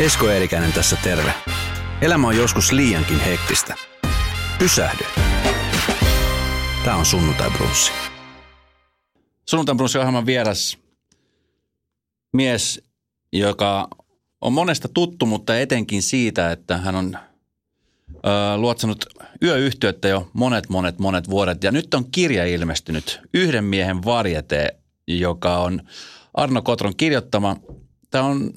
Esko Eerikäinen tässä terve. Elämä on joskus liiankin hektistä. Pysähdy. Tämä on Sunnuntai Brunssi. Sunnuntai Brunssi ohjelman vieras mies, joka on monesta tuttu, mutta etenkin siitä, että hän on ö, luotsanut yöyhtiötä jo monet, monet, monet vuodet. Ja nyt on kirja ilmestynyt, Yhden miehen varjete, joka on Arno Kotron kirjoittama. Tämä on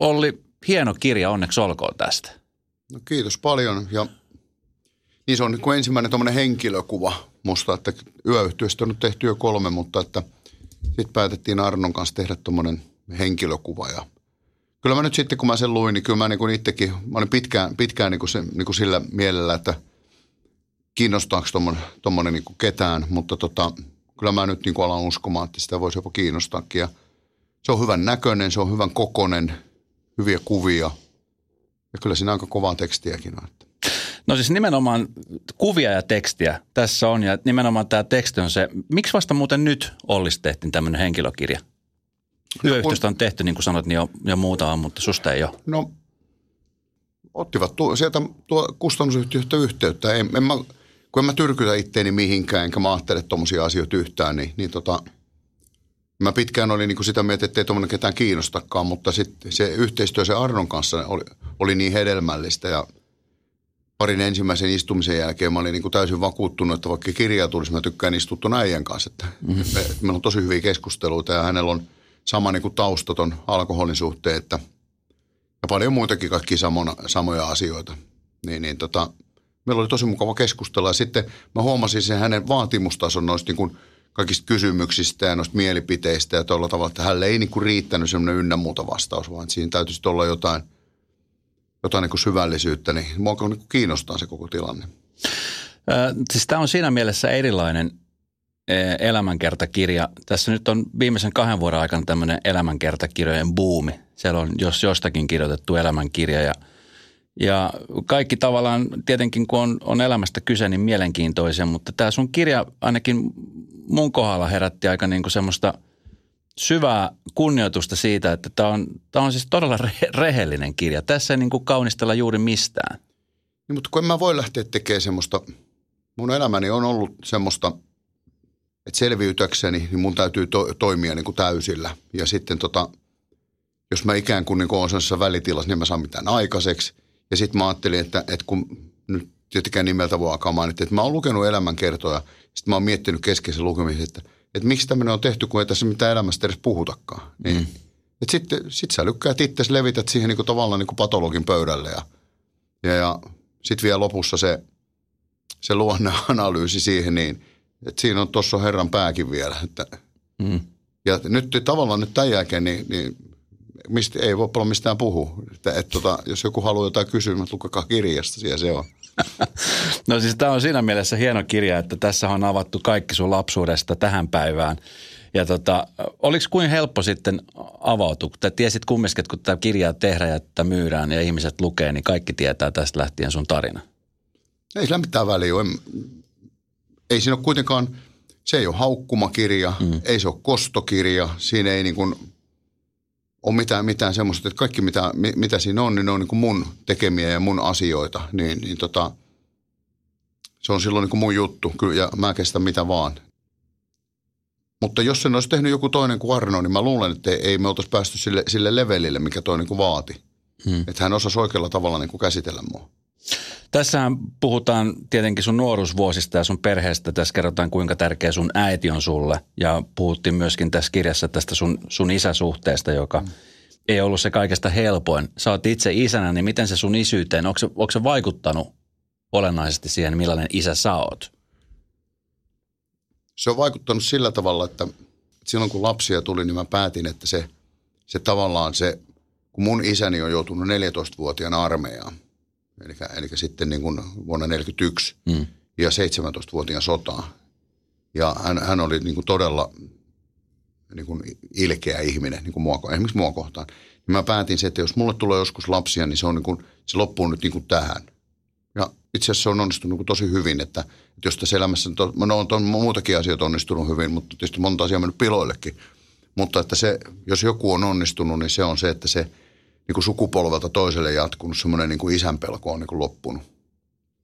Olli hieno kirja, onneksi olkoon tästä. No kiitos paljon. Ja niin se on niin kuin ensimmäinen henkilökuva musta, että yöyhtiöstä on nyt tehty jo kolme, mutta että sitten päätettiin Arnon kanssa tehdä tuommoinen henkilökuva. Ja kyllä mä nyt sitten kun mä sen luin, niin kyllä mä niin itsekin, mä olin pitkään, pitkään niin kuin se, niin kuin sillä mielellä, että kiinnostaako tuommoinen niin kuin ketään, mutta tota, kyllä mä nyt niin kuin alan uskomaan, että sitä voisi jopa kiinnostaakin ja se on hyvän näköinen, se on hyvän kokonen, hyviä kuvia ja kyllä siinä aika kovaa tekstiäkin on. No siis nimenomaan kuvia ja tekstiä tässä on ja nimenomaan tämä teksti on se, miksi vasta muuten nyt Ollis tehtiin tämmöinen henkilökirja? Yöyhtiöstä on tehty, niin kuin sanoit, niin jo, jo muuta on, mutta susta ei ole. No ottivat tuo, sieltä tuo kustannusyhtiöstä yhteyttä. En, en mä, kun en mä tyrkytä itteeni mihinkään, enkä mä ajattele tuommoisia asioita yhtään, niin, niin tota, mä pitkään olin niin kuin sitä mieltä, että ei tuommoinen ketään kiinnostakaan, mutta sitten se yhteistyö se Arnon kanssa oli, oli niin hedelmällistä ja parin ensimmäisen istumisen jälkeen mä olin niin kuin täysin vakuuttunut, että vaikka kirjaa tulisi, mä tykkään istua tuon äijän kanssa. Että mm-hmm. me, meillä on tosi hyviä keskusteluita ja hänellä on sama niin kuin taustaton alkoholin suhteen, että ja paljon muitakin kaikki samona, samoja asioita. Niin, niin tota, meillä oli tosi mukava keskustella ja sitten mä huomasin sen hänen vaatimustason noista niin kuin kaikista kysymyksistä ja noista mielipiteistä ja tuolla tavalla, että hänelle ei niin kuin riittänyt semmoinen ynnä muuta vastaus, vaan siinä täytyisi olla jotain, jotain niin kuin syvällisyyttä, niin mua niin kuin kiinnostaa se koko tilanne. Ö, siis tämä on siinä mielessä erilainen elämänkertakirja. Tässä nyt on viimeisen kahden vuoden aikana tämmöinen elämänkertakirjojen buumi. Siellä on jos jostakin kirjoitettu elämänkirja ja, ja kaikki tavallaan tietenkin kun on, on elämästä kyse, niin mielenkiintoisia, mutta tämä sun kirja ainakin mun kohdalla herätti aika niin kuin semmoista syvää kunnioitusta siitä, että tämä on, tämä on siis todella re- rehellinen kirja. Tässä ei niin kuin kaunistella juuri mistään. Niin, mutta kun en mä voi lähteä tekemään semmoista, mun elämäni on ollut semmoista – että selviytyäkseni, niin mun täytyy to, toimia niin kuin täysillä. Ja sitten tota, jos mä ikään kuin, niin kuin olen sellaisessa välitilassa, niin mä saan mitään aikaiseksi. Ja sitten mä ajattelin, että, että kun nyt tietenkään nimeltä voi alkaa mainita, että mä oon lukenut elämänkertoja, sitten mä oon miettinyt keskeisen lukemisen, että, että miksi tämmöinen on tehty, kun ei tässä mitään elämästä edes puhutakaan. Niin, mm. Että sitten sit sä lykkäät itse, levität siihen niin kuin tavallaan niin kuin patologin pöydälle ja, ja, ja sitten vielä lopussa se, se luonneanalyysi siihen, niin – että siinä on tuossa herran pääkin vielä. Että, mm. Ja nyt tavallaan nyt tämän jälkeen, niin, niin mistä, ei voi olla mistään puhua. Että, et, tota, jos joku haluaa jotain kysyä, lukakaa kirjasta, siellä se on. no siis tämä on siinä mielessä hieno kirja, että tässä on avattu kaikki sun lapsuudesta tähän päivään. Ja tota, oliko kuin helppo sitten avautua? Tai tiesit kumminkin, että kun tämä kirjaa tehdään ja tätä myydään ja ihmiset lukee, niin kaikki tietää tästä lähtien sun tarina. Ei sillä mitään väliä ei siinä ole kuitenkaan, se ei ole haukkumakirja, mm. ei se ole kostokirja, siinä ei niin kuin ole mitään, mitään semmoista, että kaikki mitä, mitä siinä on, niin ne on niin kuin mun tekemiä ja mun asioita, niin, niin tota, se on silloin niin kuin mun juttu kyllä, ja mä kestän mitä vaan. Mutta jos sen olisi tehnyt joku toinen kuin Arno, niin mä luulen, että ei me oltaisi päästy sille, sille levelille, mikä toi niin kuin vaati. Hmm. Että hän osasi oikealla tavalla niin kuin käsitellä mua. Tässähän puhutaan tietenkin sun nuoruusvuosista ja sun perheestä. Tässä kerrotaan, kuinka tärkeä sun äiti on sulle. Ja puhuttiin myöskin tässä kirjassa tästä sun, sun isäsuhteesta, joka mm. ei ollut se kaikesta helpoin. Sä oot itse isänä, niin miten se sun isyyteen, onko se, onko se vaikuttanut olennaisesti siihen, millainen isä sä oot? Se on vaikuttanut sillä tavalla, että silloin kun lapsia tuli, niin mä päätin, että se, se tavallaan se, kun mun isäni on joutunut 14-vuotiaana armeijaan, eli, eli sitten niin kuin vuonna 1941 mm. ja 17-vuotiaan sotaa. Ja hän, hän oli niin kuin todella niin kuin ilkeä ihminen, niin kuin mua, esimerkiksi mua kohtaan. Ja mä päätin se, että jos mulle tulee joskus lapsia, niin se, on niin kuin, se loppuu nyt niin kuin tähän. Ja itse asiassa se on onnistunut niin kuin tosi hyvin, että, että jos tässä elämässä, no on, on muutakin asioita onnistunut hyvin, mutta tietysti monta asiaa mennyt piloillekin. Mutta että se, jos joku on onnistunut, niin se on se, että se – niin kuin sukupolvelta toiselle jatkunut, semmoinen niin kuin isänpelko on niin kuin loppunut.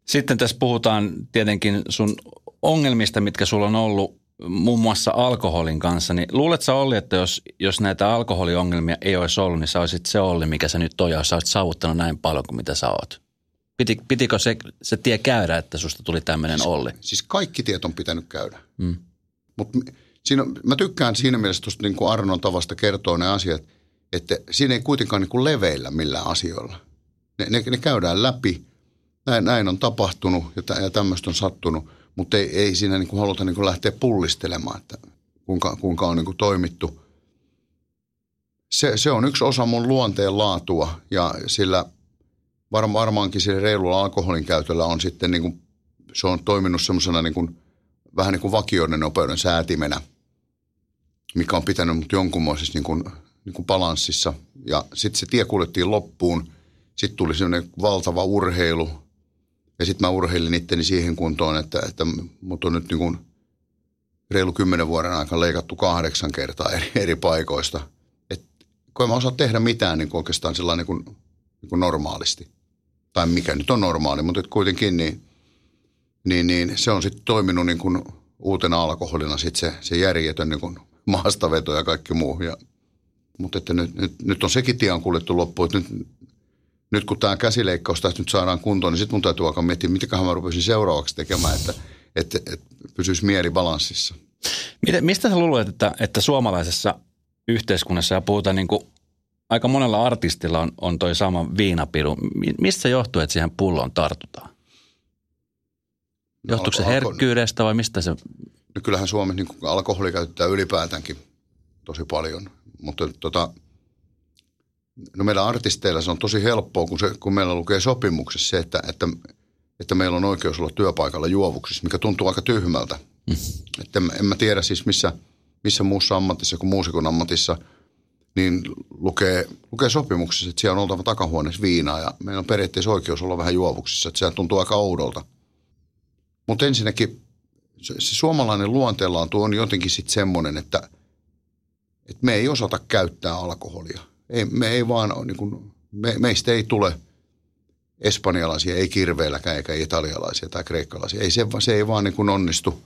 Sitten tässä puhutaan tietenkin sun ongelmista, mitkä sulla on ollut muun muassa alkoholin kanssa, niin luulet sä Olli, että jos, jos näitä alkoholiongelmia ei olisi ollut, niin sä olisit se Olli, mikä sä nyt on, ja sä olisit saavuttanut näin paljon kuin mitä sä oot? Piti, pitikö se, se tie käydä, että susta tuli tämmöinen siis, Olli? Siis kaikki tiet on pitänyt käydä. Mm. Mutta siinä, mä tykkään siinä mielessä tuosta niin kuin Arnon tavasta kertoa ne asiat, että siinä ei kuitenkaan niin kuin leveillä millään asioilla. Ne, ne, ne käydään läpi, näin, näin on tapahtunut ja, ja tämmöistä on sattunut, mutta ei, ei siinä niin kuin haluta niin kuin lähteä pullistelemaan, että kuinka, kuinka on niin kuin toimittu. Se, se on yksi osa mun luonteen laatua ja sillä varmaankin sillä reilulla alkoholin käytöllä on sitten niin kuin, se on toiminut semmoisena niin kuin, vähän niin kuin vakioiden nopeuden säätimenä, mikä on pitänyt mut jonkunmoisessa niin kuin, niin kuin balanssissa. Ja sitten se tie kuljettiin loppuun. Sitten tuli semmoinen valtava urheilu. Ja sitten mä urheilin itteni siihen kuntoon, että, että mut on nyt niin kuin reilu kymmenen vuoden aikana leikattu kahdeksan kertaa eri, eri paikoista. Et kun mä osaa tehdä mitään niin kuin oikeastaan sellainen niin kuin, niin kuin normaalisti. Tai mikä nyt on normaali, mutta kuitenkin niin, niin, niin se on sitten toiminut niin kuin uutena alkoholina sitten se, se järjetön niin kuin maastaveto ja kaikki muu. Ja mutta että nyt, nyt, nyt on sekin tie on kuljettu loppuun, että nyt, nyt kun tämä käsileikkaus tästä nyt saadaan kuntoon, niin sitten mun täytyy alkaa miettiä, mitä mä rupesin seuraavaksi tekemään, että, että, että pysyisi mieli balanssissa. Mistä sä luulet, että, että suomalaisessa yhteiskunnassa, ja puhutaan niin kuin aika monella artistilla on, on toi sama viinapiru. Mistä se johtuu, että siihen pulloon tartutaan? No, Johtuuko se herkkyydestä vai mistä se? No kyllähän Suomessa niin alkoholi käyttää ylipäätäänkin tosi paljon. Mutta tota, no meillä artisteilla se on tosi helppoa, kun, se, kun meillä lukee sopimuksessa se, että, että, että meillä on oikeus olla työpaikalla juovuksissa, mikä tuntuu aika tyhmältä. Mm. Että en, en mä tiedä siis missä, missä muussa ammatissa kuin muusikon ammatissa, niin lukee, lukee sopimuksessa, että siellä on oltava takahuoneessa viinaa ja meillä on periaatteessa oikeus olla vähän juovuksissa, että se tuntuu aika oudolta. Mutta ensinnäkin se, se suomalainen luonteellaan on jotenkin sitten semmoinen, että – että me ei osata käyttää alkoholia. Ei, me ei vaan, niin kuin, me, meistä ei tule espanjalaisia, ei kirveelläkään, eikä italialaisia tai kreikkalaisia. Ei se, se ei vaan niin kuin onnistu.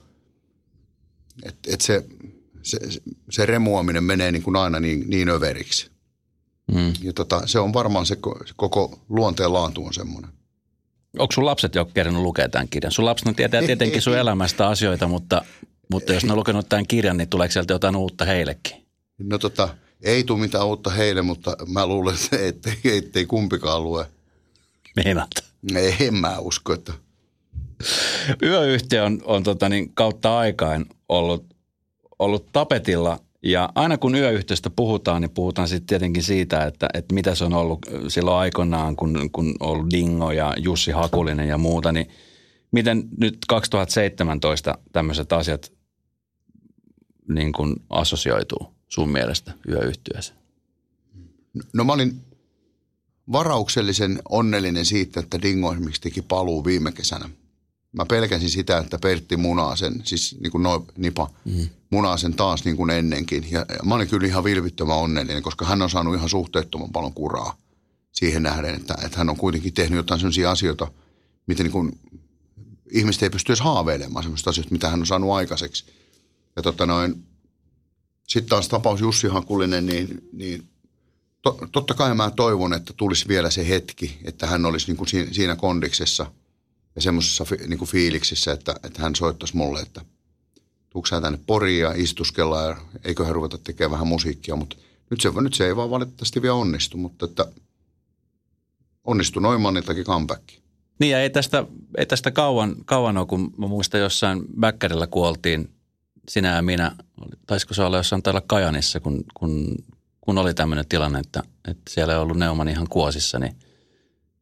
Et, et se, se, se remuaminen menee niin kuin aina niin, niin överiksi. Mm. Ja tota, se on varmaan se, se koko luonteen laatu on semmoinen. Onko sun lapset jo kerännyt lukea tämän kirjan? Sun lapset tietää tietenkin sun elämästä asioita, mutta, mutta jos ne on lukenut tämän kirjan, niin tuleeko sieltä jotain uutta heillekin? No tota, ei tule mitään uutta heille, mutta mä luulen, että ettei, kumpikaan lue. Meinaat? Ei, en mä usko, että... Yöyhtiö on, on tota niin, kautta aikain ollut, ollut tapetilla ja aina kun yöyhtiöstä puhutaan, niin puhutaan sitten tietenkin siitä, että, että mitä se on ollut silloin aikoinaan, kun, kun on ollut Dingo ja Jussi Hakulinen ja muuta, niin miten nyt 2017 tämmöiset asiat niin kuin assosioituu? Sun mielestä yöyhtyössä? No mä olin varauksellisen onnellinen siitä, että Dingo esimerkiksi teki paluu viime kesänä. Mä pelkäsin sitä, että Pertti munaa sen, siis niin kuin no, Nipa, mm. munaa sen taas niin kuin ennenkin. Ja, ja mä olin kyllä ihan vilvittömän onnellinen, koska hän on saanut ihan suhteettoman paljon kuraa siihen nähden, että, että hän on kuitenkin tehnyt jotain sellaisia asioita, mitä niin kuin ihmiset ei pysty edes haaveilemaan sellaista asioista, mitä hän on saanut aikaiseksi. Ja tota noin, sitten taas tapaus Jussi Hakulinen, niin, niin to, totta kai mä toivon, että tulisi vielä se hetki, että hän olisi niin kuin siinä, kondiksessa ja semmoisessa niin kuin fiiliksissä, että, että hän soittaisi mulle, että tuuks tänne Poriin ja istuskella ja eiköhän ruveta tekemään vähän musiikkia, mutta nyt se, nyt se ei vaan valitettavasti vielä onnistu, mutta että onnistui Noimanniltakin comeback. Niin ja ei tästä, ei tästä kauan, kauan ole, kun mä muistan jossain Bäkkärillä kuoltiin sinä ja minä, taisiko se olla jossain täällä Kajanissa, kun, kun, kun oli tämmöinen tilanne, että, että siellä ei ollut Neumann ihan kuosissa, niin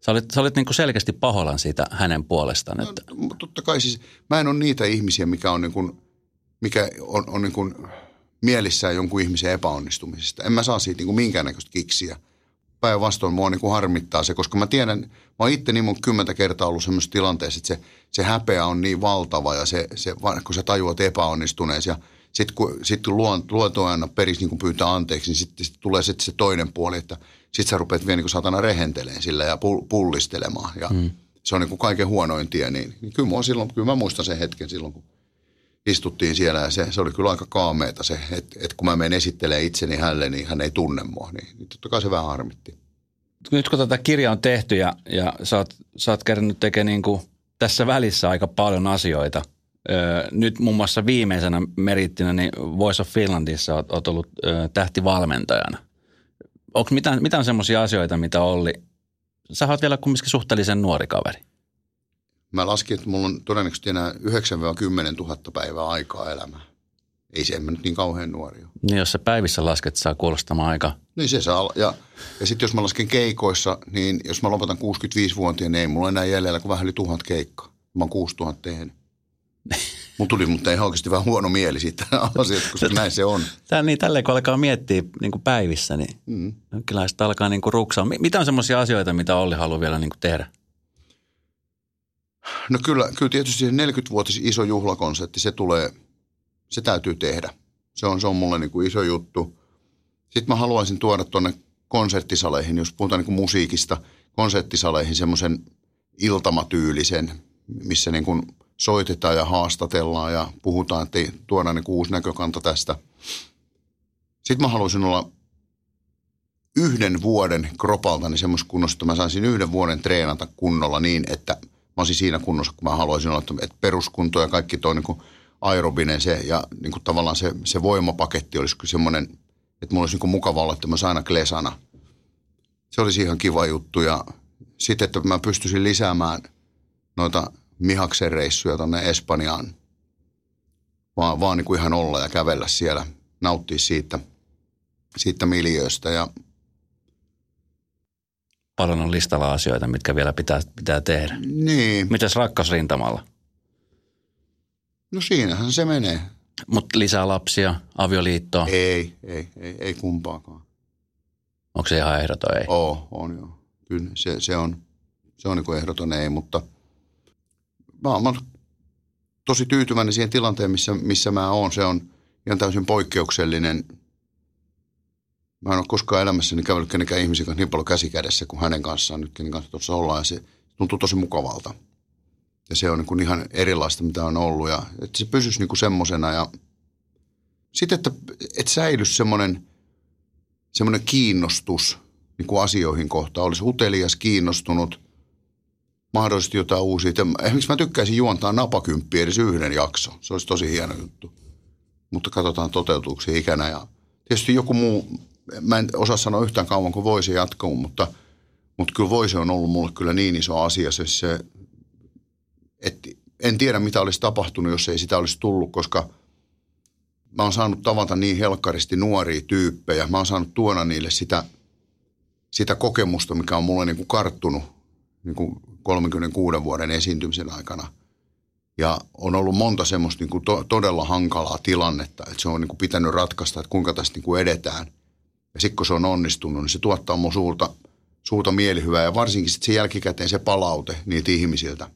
sä olit, sä olit niin kuin selkeästi paholan siitä hänen puolestaan. Että... No, totta kai siis, mä en ole niitä ihmisiä, mikä on, niin kuin, mikä on, on niin kuin mielissään jonkun ihmisen epäonnistumisesta. En mä saa siitä niin kuin minkäännäköistä kiksiä – päinvastoin mua niin kuin harmittaa se, koska mä tiedän, mä oon itse niin mun kymmentä kertaa ollut semmoisessa tilanteessa, että se, se häpeä on niin valtava ja se, se kun sä tajuat epäonnistuneesi ja sitten kun, sit kun luon, luonto aina peris niin pyytää anteeksi, niin sitten sit tulee sit se toinen puoli, että sit sä rupeat vielä niin kuin satana rehenteleen sillä ja pullistelemaan. Ja mm. se on niin kuin kaiken huonoin tie. Niin, niin kyllä, mä silloin, kyllä mä muistan sen hetken silloin, kun istuttiin siellä ja se, se oli kyllä aika kaameeta se, että, että kun mä menen esittelemään itseni hänelle, niin hän ei tunne mua. Niin, niin totta kai se vähän harmitti. Nyt kun tätä kirja on tehty ja, ja sä oot, sä oot kerännyt tekemään niin kuin tässä välissä aika paljon asioita. Öö, nyt muun muassa viimeisenä merittinä niin Voice of Finlandissa oot, oot ollut öö, tähtivalmentajana. Onko mitään, mitään semmoisia asioita, mitä Olli, sä oot vielä kumminkin suhteellisen nuori kaveri. Mä laskin, että mulla on todennäköisesti enää 9-10 000 päivää aikaa elämää. Ei se, en mä nyt niin kauhean nuori ole. Niin jos sä päivissä lasket, saa kuulostamaan aika. Niin se saa. Ja, ja sitten jos mä lasken keikoissa, niin jos mä lopetan 65-vuotiaan, niin ei mulla enää jäljellä kuin vähän yli tuhat keikkaa. Mä oon 6000 tehnyt. Mun tuli mutta ihan oikeasti vähän huono mieli siitä asiasta, koska näin se on. Tää, niin, tälleen kun alkaa miettiä niin kuin päivissä, niin mm. kyllä sitä alkaa niin kuin ruksaa. Mitä on semmoisia asioita, mitä Olli haluaa vielä niin kuin tehdä? No kyllä, kyllä tietysti 40-vuotis iso juhlakonsertti, se tulee, se täytyy tehdä. Se on, se on mulle niin kuin iso juttu. Sitten mä haluaisin tuoda tuonne konserttisaleihin, jos puhutaan niin kuin musiikista, konserttisaleihin semmoisen iltamatyylisen, missä niin kuin soitetaan ja haastatellaan ja puhutaan, että tuodaan niin uusi näkökanta tästä. Sitten mä haluaisin olla yhden vuoden kropalta niin semmoista kunnossa, että mä saisin yhden vuoden treenata kunnolla niin, että – mä olisin siinä kunnossa, kun mä haluaisin olla, että peruskunto ja kaikki tuo niin aerobinen se ja niin kuin tavallaan se, se voimapaketti olisi semmoinen, että mulla olisi niin kuin mukava olla, että mä sain aina klesana. Se olisi ihan kiva juttu ja sitten, että mä pystyisin lisäämään noita Mihaksen reissuja tuonne Espanjaan, vaan, vaan niin kuin ihan olla ja kävellä siellä, nauttia siitä, siitä miljööstä ja – paljon on listalla asioita, mitkä vielä pitää, pitää tehdä. Niin. Mitäs rakkausrintamalla? No siinähän se menee. Mutta lisää lapsia, avioliittoa? Ei, ei, ei, ei kumpaakaan. Onko se ihan ehdoton ei? Oo, on joo. Kyllä se, se on, se on niin ehdoton ei, mutta mä, mä oon tosi tyytyväinen siihen tilanteen, missä, missä mä oon. Se on ihan täysin poikkeuksellinen – Mä en ole koskaan elämässäni kävellyt kenenkään ihmisen kanssa niin paljon käsikädessä kuin hänen kanssaan nyt, kenen kanssa tuossa ollaan. Ja se tuntuu tosi mukavalta. Ja se on niin kuin ihan erilaista, mitä on ollut. Ja että se pysyisi niin kuin semmoisena. Ja sitten, että, että säilyisi semmoinen, semmoinen kiinnostus niin kuin asioihin kohtaan. Olisi utelias, kiinnostunut, mahdollisesti jotain uusia. Esimerkiksi mä tykkäisin juontaa napakymppiä edes yhden jakso. Se olisi tosi hieno juttu. Mutta katsotaan toteutuuko se ikänä. Ja tietysti joku muu mä en osaa sanoa yhtään kauan kuin voisi jatkaa, mutta, mutta kyllä voisi on ollut mulle kyllä niin iso asia se, se että en tiedä mitä olisi tapahtunut, jos ei sitä olisi tullut, koska mä oon saanut tavata niin helkkaristi nuoria tyyppejä. Mä oon saanut tuoda niille sitä, sitä kokemusta, mikä on mulle niin kuin karttunut niin kuin 36 vuoden esiintymisen aikana. Ja on ollut monta semmoista niin kuin to, todella hankalaa tilannetta, että se on niin kuin pitänyt ratkaista, että kuinka tästä niin kuin edetään – ja sitten kun se on onnistunut, niin se tuottaa mun suurta, suurta mielihyvää ja varsinkin sitten sen jälkikäteen se palaute niiltä ihmisiltä.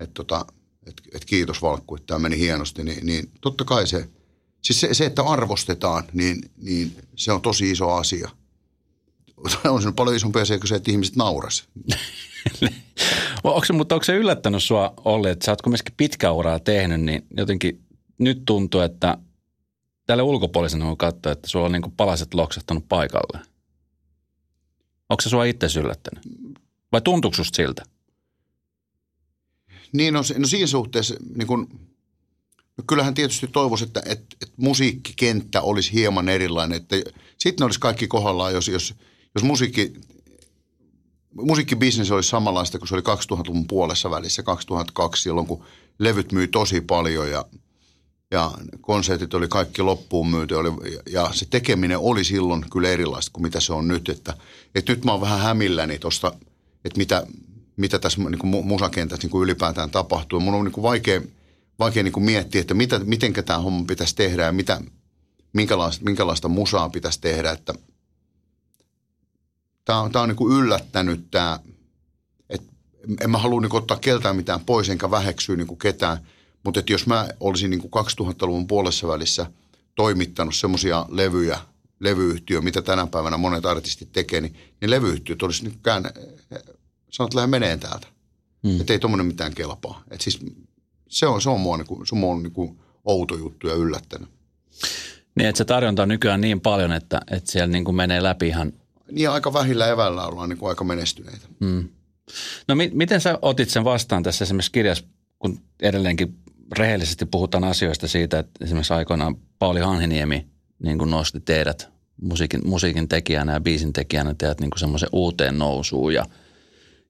Että tota, et, et kiitos Valkku, että tämä meni hienosti, niin, niin totta kai se, siis se, se, että arvostetaan, niin, niin se on tosi iso asia. On se paljon isompi asia kuin se, että ihmiset nauras. onko se, mutta onko se yllättänyt sua Olli, että sä oot kumminkin pitkä uraa tehnyt, niin jotenkin nyt tuntuu, että – tälle ulkopuolisena on katsoa, että sulla on niin palaset loksahtanut paikalle. Onko se sua itse yllättänyt? Vai tuntuuko susta siltä? Niin, no, no siinä suhteessa niin kun, no kyllähän tietysti toivoisi, että, että, että musiikkikenttä olisi hieman erilainen. Että sitten olisi kaikki kohdallaan, jos, jos, jos musiikki, musiikkibisnes olisi samanlaista kuin se oli 2000-luvun puolessa välissä, 2002, jolloin kun levyt myi tosi paljon ja – ja konsertit oli kaikki loppuun myyty. Oli, ja se tekeminen oli silloin kyllä erilaista kuin mitä se on nyt. Että, että nyt mä oon vähän hämilläni tuosta, että mitä, mitä tässä niin kuin musakentässä niin kuin ylipäätään tapahtuu. Mun on niin kuin vaikea, vaikea niin kuin miettiä, että mitä, miten tämä homma pitäisi tehdä ja mitä, minkälaista, minkälaista musaa pitäisi tehdä. Että tämä on, tämä on niin kuin yllättänyt tämä, että en mä halua niin ottaa keltään mitään pois enkä väheksyä niin kuin ketään – mutta että jos mä olisin niin kuin 2000-luvun puolessa välissä toimittanut semmoisia levyjä levyyhtiö, mitä tänä päivänä monet artistit tekee, niin, niin levyyhtiöt olisi nyt kään, sanot, lähde meneen täältä. Mm. Että ei tuommoinen mitään kelpaa. Et siis se on, se on mua, niinku, se on mua niinku outo juttu ja yllättänyt. Niin, että se tarjonta on nykyään niin paljon, että, että siellä niin kuin menee läpi ihan... Niin, aika vähillä evällä ollaan niin kuin aika menestyneitä. Mm. No mi- miten sä otit sen vastaan tässä esimerkiksi kirjassa, kun edelleenkin rehellisesti puhutaan asioista siitä, että esimerkiksi aikoinaan Pauli Hanhiniemi niin kuin nosti teidät musiikin, musiikin tekijänä ja biisin tekijänä teidät niin kuin semmoisen uuteen nousuun. Ja,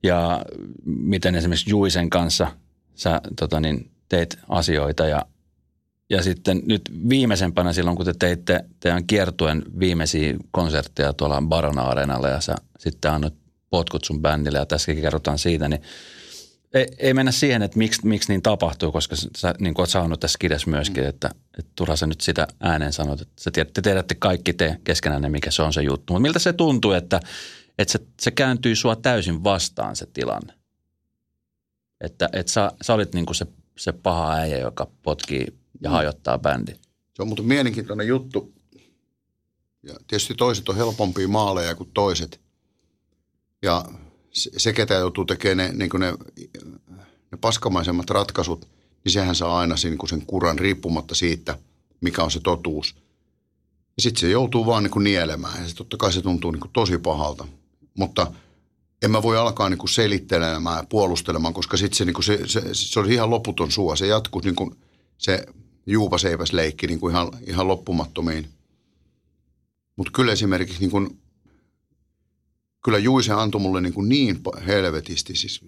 ja miten esimerkiksi Juisen kanssa sä tota niin, teit asioita. Ja ja sitten nyt viimeisempänä silloin, kun te teitte teidän kiertuen viimeisiä konsertteja tuolla Barona Areenalla ja sä sitten annat potkut sun bändille ja tässäkin kerrotaan siitä, niin ei, ei mennä siihen, että miksi, miksi niin tapahtuu, koska sä niin oot saanut tässä kirjassa myöskin, että, että turha sä nyt sitä ääneen sanot, että sä tiedät, te tiedätte kaikki te keskenään, mikä se on se juttu. Mutta miltä se tuntuu, että, että se, se kääntyy sua täysin vastaan se tilanne? Että, että sä, sä olit niin kuin se, se paha äijä, joka potkii ja mm. hajottaa bändi. Se on muuten mielenkiintoinen juttu. Ja tietysti toiset on helpompia maaleja kuin toiset. Ja se, ketä joutuu tekemään ne, niin ne, ne paskamaisemmat ratkaisut, niin sehän saa aina sen, niin sen kuran riippumatta siitä, mikä on se totuus. Ja sitten se joutuu vaan niin nielemään ja se totta kai se tuntuu niin tosi pahalta. Mutta en mä voi alkaa niin selittelemään ja puolustelemaan, koska sitten se, niin se, se, se, on ihan loputon sua. Se jatkuu niin se juupaseipäs leikki niin ihan, ihan loppumattomiin. Mutta kyllä esimerkiksi niin kyllä Juise antoi mulle niin, kuin niin helvetisti, siis,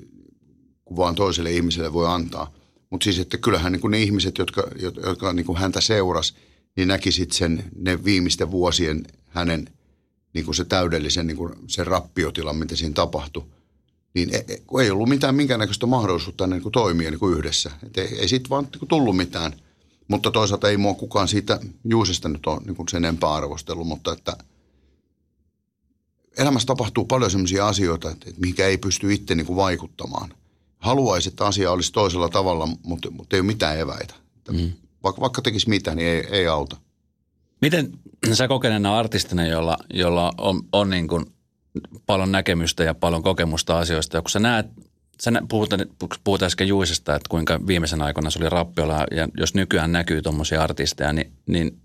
kuin vaan toiselle ihmiselle voi antaa. Mutta siis, että kyllähän niin kuin ne ihmiset, jotka, jotka niin kuin häntä seurasi, niin näki sitten sen ne viimeisten vuosien hänen niin kuin se täydellisen niin kuin se rappiotilan, mitä siinä tapahtui. Niin ei, ei ollut mitään minkäännäköistä mahdollisuutta niin kuin toimia niin kuin yhdessä. Et ei, ei siitä vaan niin kuin tullut mitään – mutta toisaalta ei mua kukaan siitä Juusesta nyt ole niin sen enempää arvostellut, mutta että elämässä tapahtuu paljon sellaisia asioita, että, että mihinkä ei pysty itse niin kuin vaikuttamaan. Haluaisi, että asia olisi toisella tavalla, mutta, mutta ei ole mitään eväitä. Mm. Vaikka, vaikka tekisi mitä, niin ei, ei auta. Miten sä kokeneena artistina, jolla, jolla on, on niin kuin paljon näkemystä ja paljon kokemusta asioista, ja kun sä näet sä puhut, puhut äsken Juisesta, että kuinka viimeisen aikoina se oli rappiolla ja jos nykyään näkyy tuommoisia artisteja, niin, niin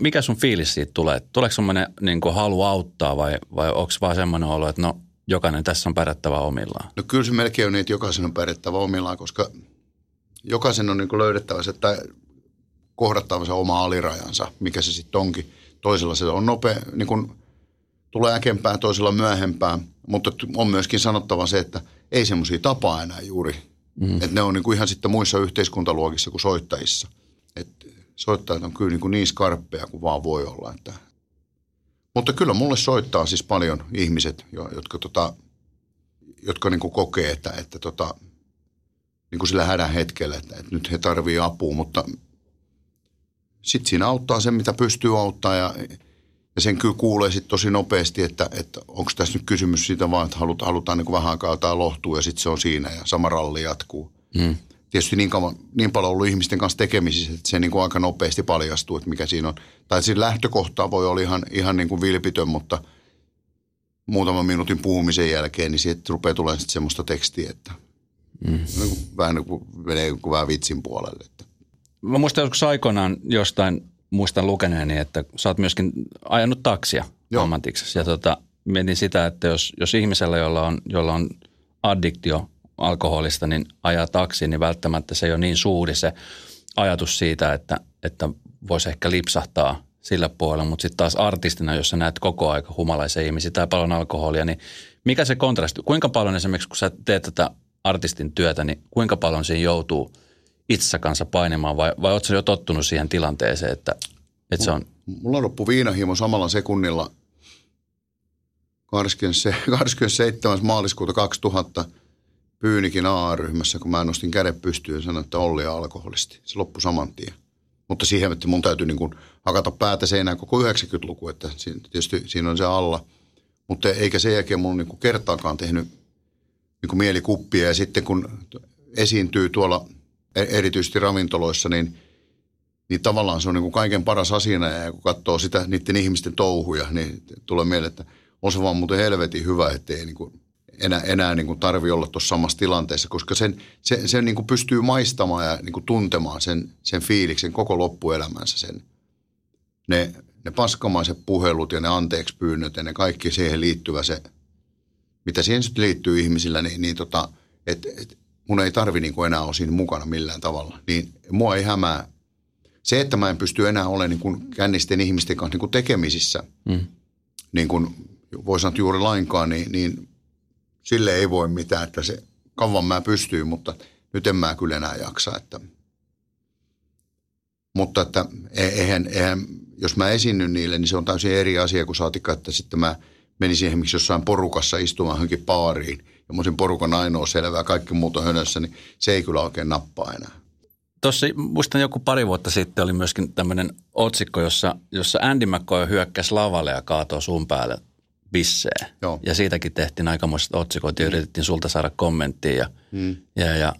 mikä sun fiilis siitä tulee? Tuleeko semmoinen niin halu auttaa vai, vai onko vaan semmoinen olo, että no jokainen tässä on pärjättävä omillaan? No kyllä se melkein on niin, että jokaisen on pärjättävä omillaan, koska jokaisen on niin löydettävä se tai kohdattava se oma alirajansa, mikä se sitten onkin. Toisella se on nopea, niin kuin tulee äkempää, toisella myöhempää, mutta on myöskin sanottava se, että – ei semmoisia tapaa enää juuri. Mm. Että ne on niin kuin ihan sitten muissa yhteiskuntaluokissa kuin soittajissa. Et soittajat on kyllä niin, kuin niin skarppeja kuin vaan voi olla. Että. Mutta kyllä mulle soittaa siis paljon ihmiset, jotka, tota, jotka niin kuin kokee, että, että tota, niin kuin sillä hädän hetkellä, että, että nyt he tarvii apua, mutta sitten siinä auttaa se, mitä pystyy auttaa ja ja sen kyllä kuulee sitten tosi nopeasti, että, että onko tässä nyt kysymys siitä vaan, että halutaan, halutaan niin kuin vähän aikaa jotain lohtua ja sitten se on siinä ja sama ralli jatkuu. Hmm. Tietysti niin, kauan, niin paljon ollut ihmisten kanssa tekemisissä, että se niin kuin aika nopeasti paljastuu, että mikä siinä on. Tai siinä lähtökohtaa voi olla ihan, ihan niin kuin vilpitön, mutta muutaman minuutin puhumisen jälkeen, niin siitä rupeaa tulemaan sitten semmoista tekstiä, että hmm. niin vähän niin kuin menee kuin vähän vitsin puolelle. Että. Mä muistan joskus aikoinaan jostain muistan lukeneeni, että sä oot myöskin ajanut taksia ammatiksesi. Ja tota, mietin sitä, että jos, jos ihmisellä, jolla on, jolla on addiktio alkoholista, niin ajaa taksiin, niin välttämättä se ei ole niin suuri se ajatus siitä, että, että voisi ehkä lipsahtaa sillä puolella, mutta sitten taas artistina, jos sä näet koko aika humalaisia ihmisiä tai paljon alkoholia, niin mikä se kontrasti, kuinka paljon esimerkiksi kun sä teet tätä artistin työtä, niin kuinka paljon siinä joutuu – itsensä kanssa painimaan vai, vai oletko jo tottunut siihen tilanteeseen, että, että se on... Mulla loppu viinahimo samalla sekunnilla 27. maaliskuuta 2000 Pyynikin A-ryhmässä, kun mä nostin käden pystyyn ja sanoin, että Olli alkoholisti. Se loppui saman tien. Mutta siihen, että mun täytyy niin kuin hakata päätä seinään koko 90-luku, että tietysti siinä on se alla. Mutta eikä sen jälkeen mun niin kuin kertaakaan tehnyt niin kuin mielikuppia. Ja sitten kun esiintyy tuolla – E- erityisesti ravintoloissa, niin niin tavallaan se on niin kuin kaiken paras asia, ja kun katsoo sitä niiden ihmisten touhuja, niin tulee mieleen, että on se vaan muuten helvetin hyvä, ettei niin kuin enää, enää niin kuin tarvi olla tuossa samassa tilanteessa, koska sen, se, sen niin kuin pystyy maistamaan ja niin kuin tuntemaan sen, sen fiiliksen koko loppuelämänsä. Sen. Ne, ne paskamaiset puhelut ja ne anteeksi pyynnöt ja ne kaikki siihen liittyvä se, mitä siihen sitten liittyy ihmisillä, niin, niin tota, et, et, mun ei tarvi niin kuin enää olla siinä mukana millään tavalla. Niin mua ei hämää se, että mä en pysty enää olemaan niin kuin kännisten ihmisten kanssa niin kuin tekemisissä, mm. niin kuin voi sanoa juuri lainkaan, niin, niin sille ei voi mitään, että se kauan mä pystyin, mutta nyt en mä kyllä enää jaksa. Että. Mutta että e, eihän, eihän, jos mä esinnyn niille, niin se on täysin eri asia kuin saatika, että sitten mä menisin esimerkiksi jossain porukassa istumaan johonkin baariin ja mä olisin porukan ainoa selvää, kaikki muut on hönössä, niin se ei kyllä oikein nappaa enää. Tuossa muistan joku pari vuotta sitten oli myöskin tämmöinen otsikko, jossa, jossa Andy McCoy hyökkäsi lavalle ja kaatoi sun päälle bissee. Joo. Ja siitäkin tehtiin aikamoiset otsikot ja yritettiin sulta saada kommenttia. Ja, mm. ja, ja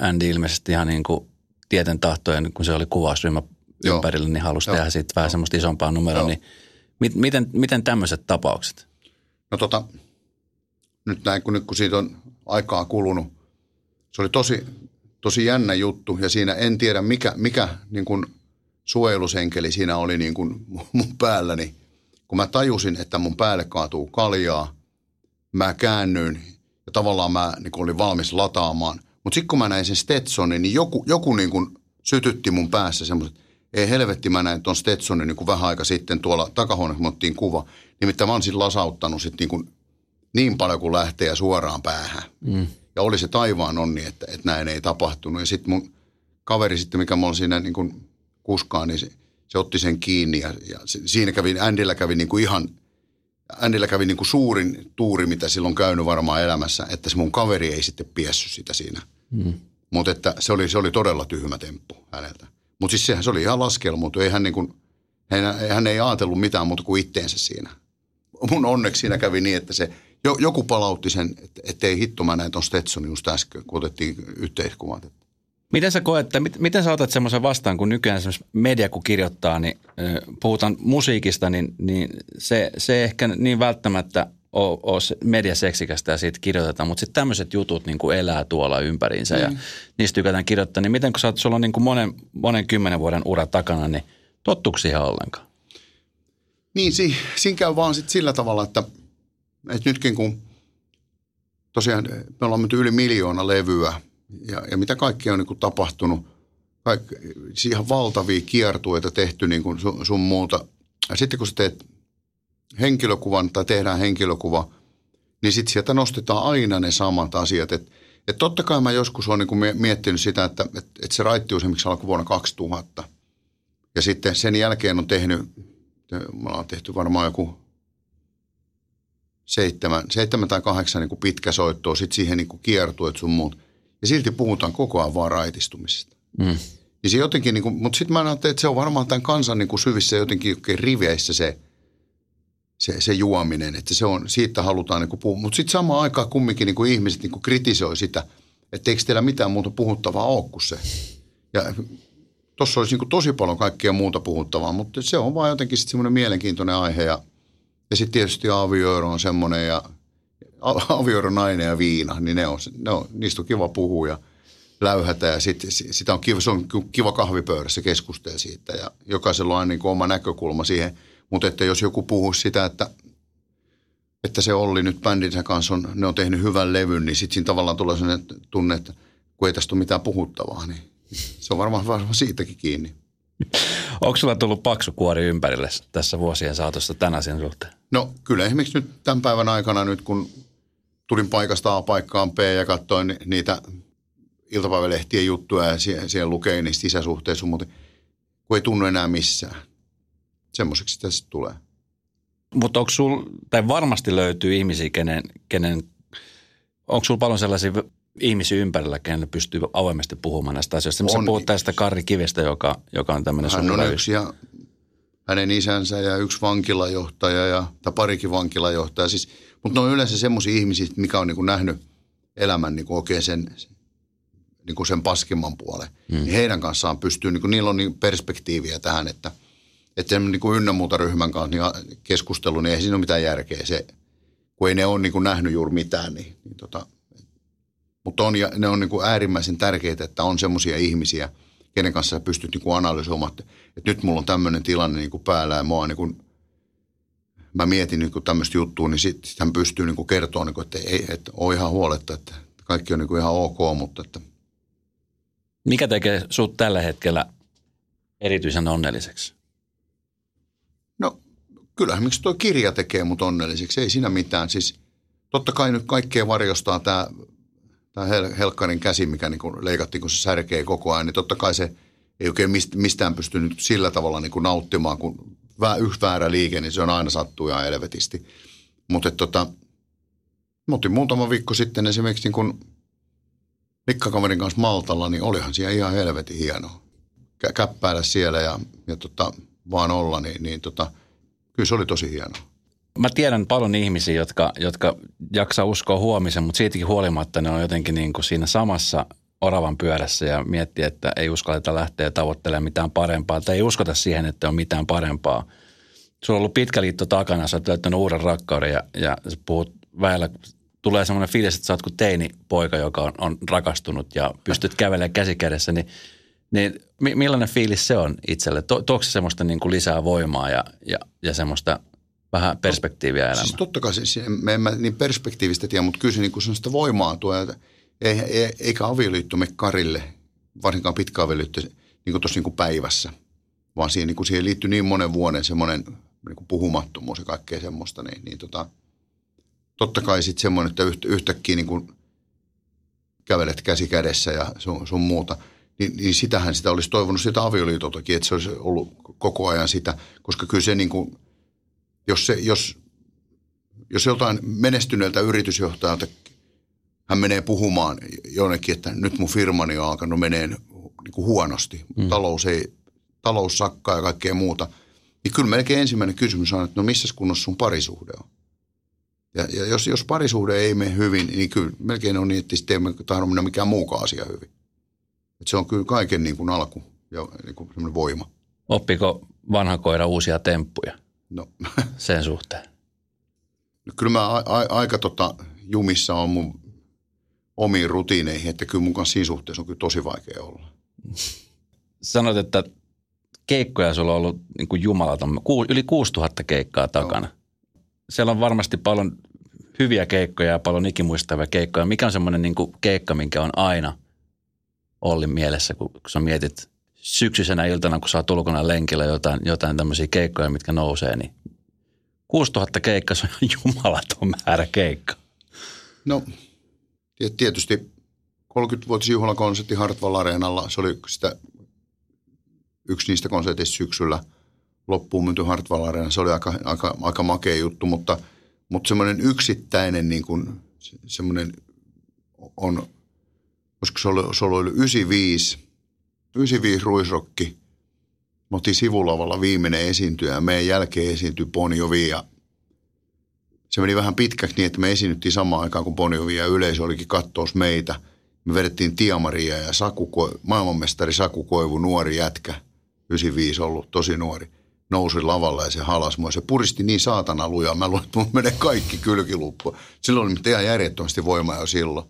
Andy ilmeisesti ihan niin kuin tieten tahtojen, kun se oli kuvausryhmä Joo. ympärillä, niin halusi Joo. tehdä siitä vähän semmoista isompaa numeroa. Niin mit, miten, miten tämmöiset tapaukset? No tota, nyt näin kun, kun siitä on aikaa kulunut, se oli tosi, tosi jännä juttu ja siinä en tiedä mikä, mikä niin kuin suojelusenkeli siinä oli niin kuin mun päälläni. Kun mä tajusin, että mun päälle kaatuu kaljaa, mä käännyin ja tavallaan mä niin olin valmis lataamaan. Mutta sitten kun mä näin sen Stetsonin, niin joku, joku niin kuin sytytti mun päässä semmoiset, ei helvetti mä näin tuon Stetsonin niin kuin vähän aika sitten tuolla takahuoneessa, kun kuva. Nimittäin mä oon sitten lasauttanut sit niin, kuin niin paljon kuin lähtee suoraan päähän. Mm. Ja oli se taivaan onni, että, että näin ei tapahtunut. Ja sitten mun kaveri sitten, mikä mulla siinä niin kuin kuskaa, niin se, se otti sen kiinni ja, ja siinä kävi, Andillä kävi niin kuin ihan, Andillä kävi niin kuin suurin tuuri, mitä silloin käynyt varmaan elämässä, että se mun kaveri ei sitten piessyt sitä siinä. Mm. Mutta että se oli, se oli todella tyhmä temppu häneltä. Mutta siis sehän se oli ihan laskelmoitu. Ei hän, niin kuin, hän, hän ei ajatellut mitään muuta kuin itteensä siinä. Mun onneksi siinä kävi niin, että se joku palautti sen, että ei hitto mä näin tuon Stetsonin just äsken, kun otettiin yhteiskuvat. Miten sä koet, että miten sä otat semmoisen vastaan, kun nykyään esimerkiksi media kun kirjoittaa, niin puhutaan musiikista, niin, niin se, se ehkä niin välttämättä ole, ole mediaseksikästä ja siitä kirjoitetaan, mutta sitten tämmöiset jutut niin kuin elää tuolla ympäriinsä mm. ja niistä tykätään kirjoittaa. Niin miten kun sä oot, sulla on niin kuin monen, monen kymmenen vuoden ura takana, niin tottuuko siihen ollenkaan? Niin, si, siinä käy vaan sit sillä tavalla, että – et nytkin kun tosiaan me ollaan menty yli miljoona levyä ja, ja mitä kaikkea on niin kuin tapahtunut, kaikki, siis ihan valtavia kiertueita tehty niin kuin sun, sun muuta. Ja sitten kun sä teet henkilökuvan tai tehdään henkilökuva, niin sitten sieltä nostetaan aina ne samat asiat. Että et totta kai mä joskus olen niin miettinyt sitä, että et, et se raittius esimerkiksi alkoi vuonna 2000. Ja sitten sen jälkeen on tehnyt, me ollaan tehty varmaan joku seitsemän, seitsemän tai kahdeksan niin pitkä soittoa, sitten siihen niin kuin kiertueet sun muut. Ja silti puhutaan koko ajan vaan raitistumisesta. Mm. Niin se jotenkin, niin kuin, mutta sitten mä ajattelin, että se on varmaan tämän kansan niin kuin syvissä jotenkin riveissä se, se, se juominen, että se on, siitä halutaan niin puhua. Mutta sitten samaan aikaan kumminkin niin kuin ihmiset niin kuin kritisoi sitä, että eikö teillä mitään muuta puhuttavaa ole kuin se. Ja tuossa olisi niin kuin tosi paljon kaikkea muuta puhuttavaa, mutta se on vaan jotenkin sitten semmoinen mielenkiintoinen aihe ja – ja sitten tietysti avioero on semmoinen ja avioero nainen ja viina, niin ne on, ne on, niistä on kiva puhua ja läyhätä ja sit, sitä on kiva, se on kiva kahvipöydässä keskustella siitä ja jokaisella on aina niin oma näkökulma siihen. Mutta että jos joku puhuu sitä, että, että se Olli nyt bändinsä kanssa on, ne on tehnyt hyvän levyn, niin sitten siinä tavallaan tulee sellainen tunne, että kun ei tästä ole mitään puhuttavaa, niin se on varmaan, varmaan siitäkin kiinni. Onko sulla tullut paksu kuori ympärille tässä vuosien saatossa tämän asian suhteen? No kyllä esimerkiksi nyt tämän päivän aikana nyt kun tulin paikasta A paikkaan B ja katsoin niitä iltapäivälehtien juttuja ja siellä, siellä lukee niistä sisäsuhteissa, mutta kun ei tunnu enää missään. Semmoiseksi sitä sitten tulee. Mutta onko sul, tai varmasti löytyy ihmisiä, kenen, kenen onko sulla paljon sellaisia ihmisiä ympärillä, kenelle pystyy avoimesti puhumaan näistä asioista. On. puhut tästä Karri Kivestä, joka, joka on tämmöinen Hän on yksi ja hänen isänsä ja yksi vankilajohtaja ja, tai parikin vankilajohtaja. Siis, mutta ne on yleensä semmoisia ihmisiä, mikä on niin kuin nähnyt elämän niin kuin oikein sen niin kuin sen paskimman puolen. Mm. Niin heidän kanssaan pystyy, niin kuin, niillä on niin perspektiiviä tähän, että, että niin kuin ynnä muuta ryhmän kanssa niin keskustelu, niin ei siinä ole mitään järkeä. Se, kun ei ne ole niin kuin nähnyt juuri mitään, niin, niin tota, mutta on, ja ne on niin kuin äärimmäisen tärkeitä, että on semmoisia ihmisiä, kenen kanssa sä pystyt niin kuin analysoimaan, että, että nyt mulla on tämmöinen tilanne niin kuin päällä ja mua niin kuin, mä mietin niin kuin tämmöistä juttua, niin sitten sit hän pystyy niin kuin kertoa, niin kuin, että, ei, että on ihan huoletta, että kaikki on niin kuin ihan ok, mutta että mikä tekee sut tällä hetkellä erityisen onnelliseksi? No kyllähän miksi tuo kirja tekee mut onnelliseksi, ei siinä mitään. Siis totta kai nyt kaikkea varjostaa tämä tää helkkarin käsi, mikä niinku leikattiin, kun se särkee koko ajan, niin totta kai se ei oikein mistään pystynyt sillä tavalla niinku nauttimaan, kun yksi väärä liike, niin se on aina sattuu ja elvetisti. Mutta tota, mä otin muutama viikko sitten esimerkiksi niin kun Mikkakaverin kanssa Maltalla, niin olihan siellä ihan helvetin hienoa. Käppäillä siellä ja, ja tota, vaan olla, niin, niin tota, kyllä se oli tosi hienoa. Mä tiedän paljon ihmisiä, jotka, jotka jaksaa uskoa huomisen, mutta siitäkin huolimatta ne on jotenkin niin kuin siinä samassa oravan pyörässä ja miettii, että ei uskalleta lähteä tavoittelemaan mitään parempaa tai ei uskota siihen, että on mitään parempaa. Sulla on ollut pitkä liitto takana, sä oot löytänyt uuden rakkauden ja, ja sä puhut väellä tulee semmoinen fiilis, että sä oot kuin teini-poika, joka on, on rakastunut ja pystyt kävelemään käsikädessä, niin, niin millainen fiilis se on itselle? To, tuoko se semmoista niin kuin lisää voimaa ja, ja, ja semmoista vähän perspektiiviä elämään? Siis totta kai, siis, me en mä niin perspektiivistä tiedä, mutta kyllä se niin kuin semmoista voimaa tuo, että ei, ei, eikä avioliitto me karille, varsinkaan pitkä avioliitto, niin kuin tuossa niin päivässä, vaan siihen, niin kuin siihen liittyy niin monen vuoden semmoinen niin kuin puhumattomuus ja kaikkea semmoista, niin, niin tota – totta kai sitten semmoinen, että yhtä, yhtäkkiä niin kuin kävelet käsi kädessä ja sun, sun muuta, niin, niin sitähän sitä olisi toivonut sitä avioliitoltakin, että se olisi ollut koko ajan sitä, koska kyllä se niin kuin, jos, se, jos, jos joltain menestyneeltä yritysjohtajalta hän menee puhumaan jonnekin, että nyt mun firmani on alkanut menee niin kuin huonosti, mm. talous, ei, talous sakkaa ja kaikkea muuta, niin kyllä melkein ensimmäinen kysymys on, että no missä kunnossa sun parisuhde on? Ja, ja jos, jos parisuhde ei mene hyvin, niin kyllä melkein on niin, että sitten ei tahdo mennä mikään muukaan asia hyvin. Et se on kyllä kaiken niin kuin alku ja niin kuin semmoinen voima. Oppiko vanha koira uusia temppuja no. sen suhteen? No, kyllä mä a, a, aika tota, jumissa on mun omiin rutiineihin, että kyllä mun siinä suhteessa on kyllä tosi vaikea olla. Sanoit, että keikkoja sulla on ollut niin kuin jumalaton, yli 6000 keikkaa takana. Joo siellä on varmasti paljon hyviä keikkoja ja paljon ikimuistavia keikkoja. Mikä on semmoinen niin keikka, minkä on aina Ollin mielessä, kun, kun sä mietit syksyisenä iltana, kun sä oot ulkona lenkillä jotain, jotain tämmöisiä keikkoja, mitkä nousee, niin 6000 keikka, se on jumalaton määrä keikka. No, tietysti 30-vuotisjuhlakonsertti Hartwall Areenalla, se oli sitä yksi niistä konserteista syksyllä – loppuun myyty Hartwall Arena. Se oli aika, aika, aika makea juttu, mutta, mutta semmoinen yksittäinen niin kuin, semmoinen on, koska se oli, se oli 95, 95 ruisrokki. Me oltiin sivulavalla viimeinen esiintyjä ja meidän jälkeen esiintyi Bon Jovi ja se meni vähän pitkäksi niin, että me esiinnyttiin samaan aikaan kuin Bon Jovi ja yleisö olikin kattoos meitä. Me vedettiin Tiamaria ja Saku, maailmanmestari Saku Koivu, nuori jätkä, 95 ollut, tosi nuori nousi lavalla ja se halas mua. Se puristi niin saatana lujaa. Mä luulen, että mun menee kaikki kylkiluppu. Silloin oli ihan järjettömästi voimaa jo silloin.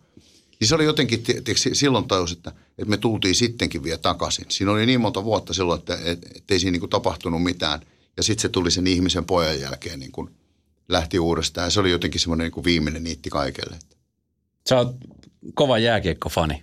Niin se oli jotenkin, tiiäks, silloin tajus, että, että me tultiin sittenkin vielä takaisin. Siinä oli niin monta vuotta silloin, että, että, että ei siinä niin tapahtunut mitään. Ja sitten se tuli sen ihmisen pojan jälkeen niin kuin lähti uudestaan. Ja se oli jotenkin semmoinen niin kuin viimeinen niitti kaikelle. Sä oot kova jääkiekkofani.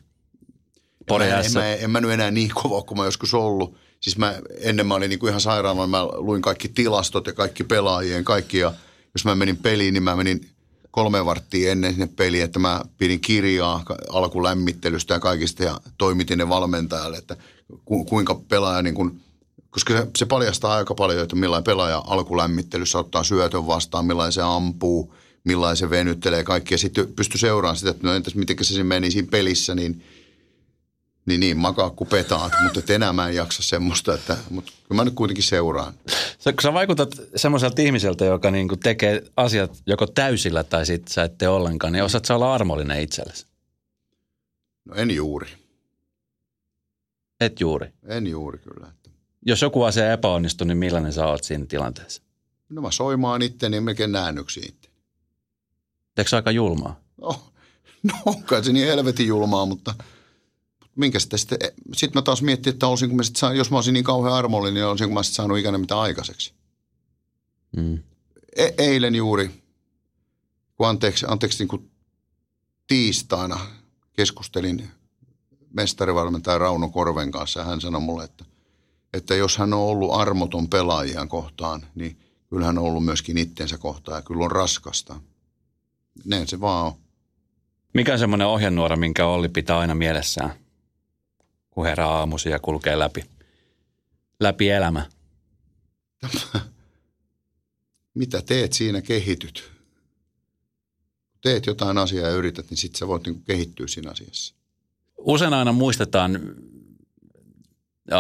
En mä, en, mä, en mä nyt enää niin kova kuin mä joskus ollut siis mä, ennen mä olin niin kuin ihan sairaana, mä luin kaikki tilastot ja kaikki pelaajien, kaikki ja jos mä menin peliin, niin mä menin kolme varttia ennen sinne peliin, että mä pidin kirjaa alkulämmittelystä ja kaikista ja toimitin ne valmentajalle, että ku, kuinka pelaaja niin kuin, koska se, se paljastaa aika paljon, että millainen pelaaja alkulämmittelyssä ottaa syötön vastaan, millainen se ampuu, millainen se venyttelee kaikki ja sitten pysty seuraamaan sitä, että no entäs miten se meni siinä pelissä, niin – niin, niin, makaa kuin petaat, mutta enää mä en jaksa semmoista, että, mutta kyllä mä nyt kuitenkin seuraan. Sä, kun sä vaikutat semmoiselta ihmiseltä, joka niin kuin tekee asiat joko täysillä tai sitten sä et tee ollenkaan, niin osaat sä olla armollinen itsellesi? No en juuri. Et juuri. En juuri kyllä. Jos joku asia epäonnistuu, niin millainen sä oot siinä tilanteessa? No mä soimaan itteni ja melkein näännyksi itse. Teekö se aika julmaa? No, no onkaan se niin helvetin julmaa, mutta minkä sitten, sitten sitten mä taas miettin, että olisinko mä sit jos mä olisin niin kauhean armollinen, niin olisinko mä sitten saanut ikinä mitä aikaiseksi. Mm. E- eilen juuri, kun anteeksi, anteeksi niin kuin tiistaina keskustelin mestarivalmentaja Rauno Korven kanssa ja hän sanoi mulle, että, että jos hän on ollut armoton pelaajia kohtaan, niin kyllä hän on ollut myöskin itsensä kohtaan ja kyllä on raskasta. Näin se vaan on. Mikä on semmoinen ohjenuora, minkä Olli pitää aina mielessään, kun herää aamuisin ja kulkee läpi, läpi elämä? Mitä teet siinä kehityt? Kun teet jotain asiaa ja yrität, niin sitten sä voit niin kehittyä siinä asiassa. Usein aina muistetaan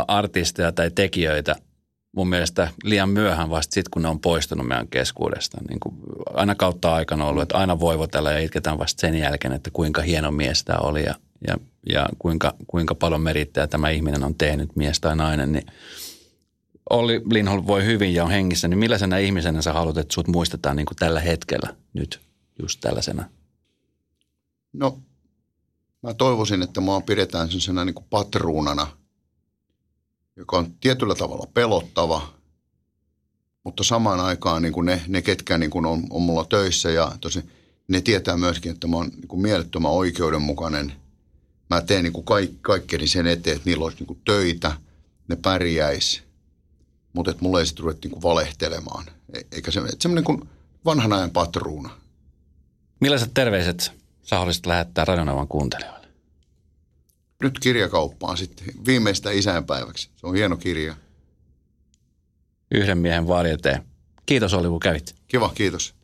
artisteja tai tekijöitä mun mielestä liian myöhään vasta sitten, kun ne on poistunut meidän keskuudesta. Niin kuin aina kautta aikana ollut, että aina voivotella ja itketään vasta sen jälkeen, että kuinka hieno mies tämä oli ja, ja, ja kuinka, kuinka paljon merittää tämä ihminen on tehnyt, mies tai nainen. Niin Olli Lindholm voi hyvin ja on hengissä, niin millaisena ihmisenä sä haluat, että sut muistetaan niin kuin tällä hetkellä nyt just tällaisena? No, mä toivoisin, että mua pidetään sellaisena niin kuin patruunana, joka on tietyllä tavalla pelottava, mutta samaan aikaan niin kuin ne, ne, ketkä niin kuin on, on mulla töissä ja tosi, ne tietää myöskin, että mä oon niin kuin mielettömän oikeudenmukainen. Mä teen niin kuin kaik, kaikkeni sen eteen, että niillä olisi niin kuin töitä, ne pärjäisi, mutta että mulla ei sitten ruveta niin kuin valehtelemaan. E- eikä se, että semmoinen kuin vanhan ajan patruuna. Millaiset terveiset sä haluaisit lähettää radionavan kuuntelijoille? Nyt kirjakauppaan sitten viimeistä isänpäiväksi. Se on hieno kirja. Yhden miehen varjeteen. Kiitos Olli, kun kävit. Kiva, kiitos.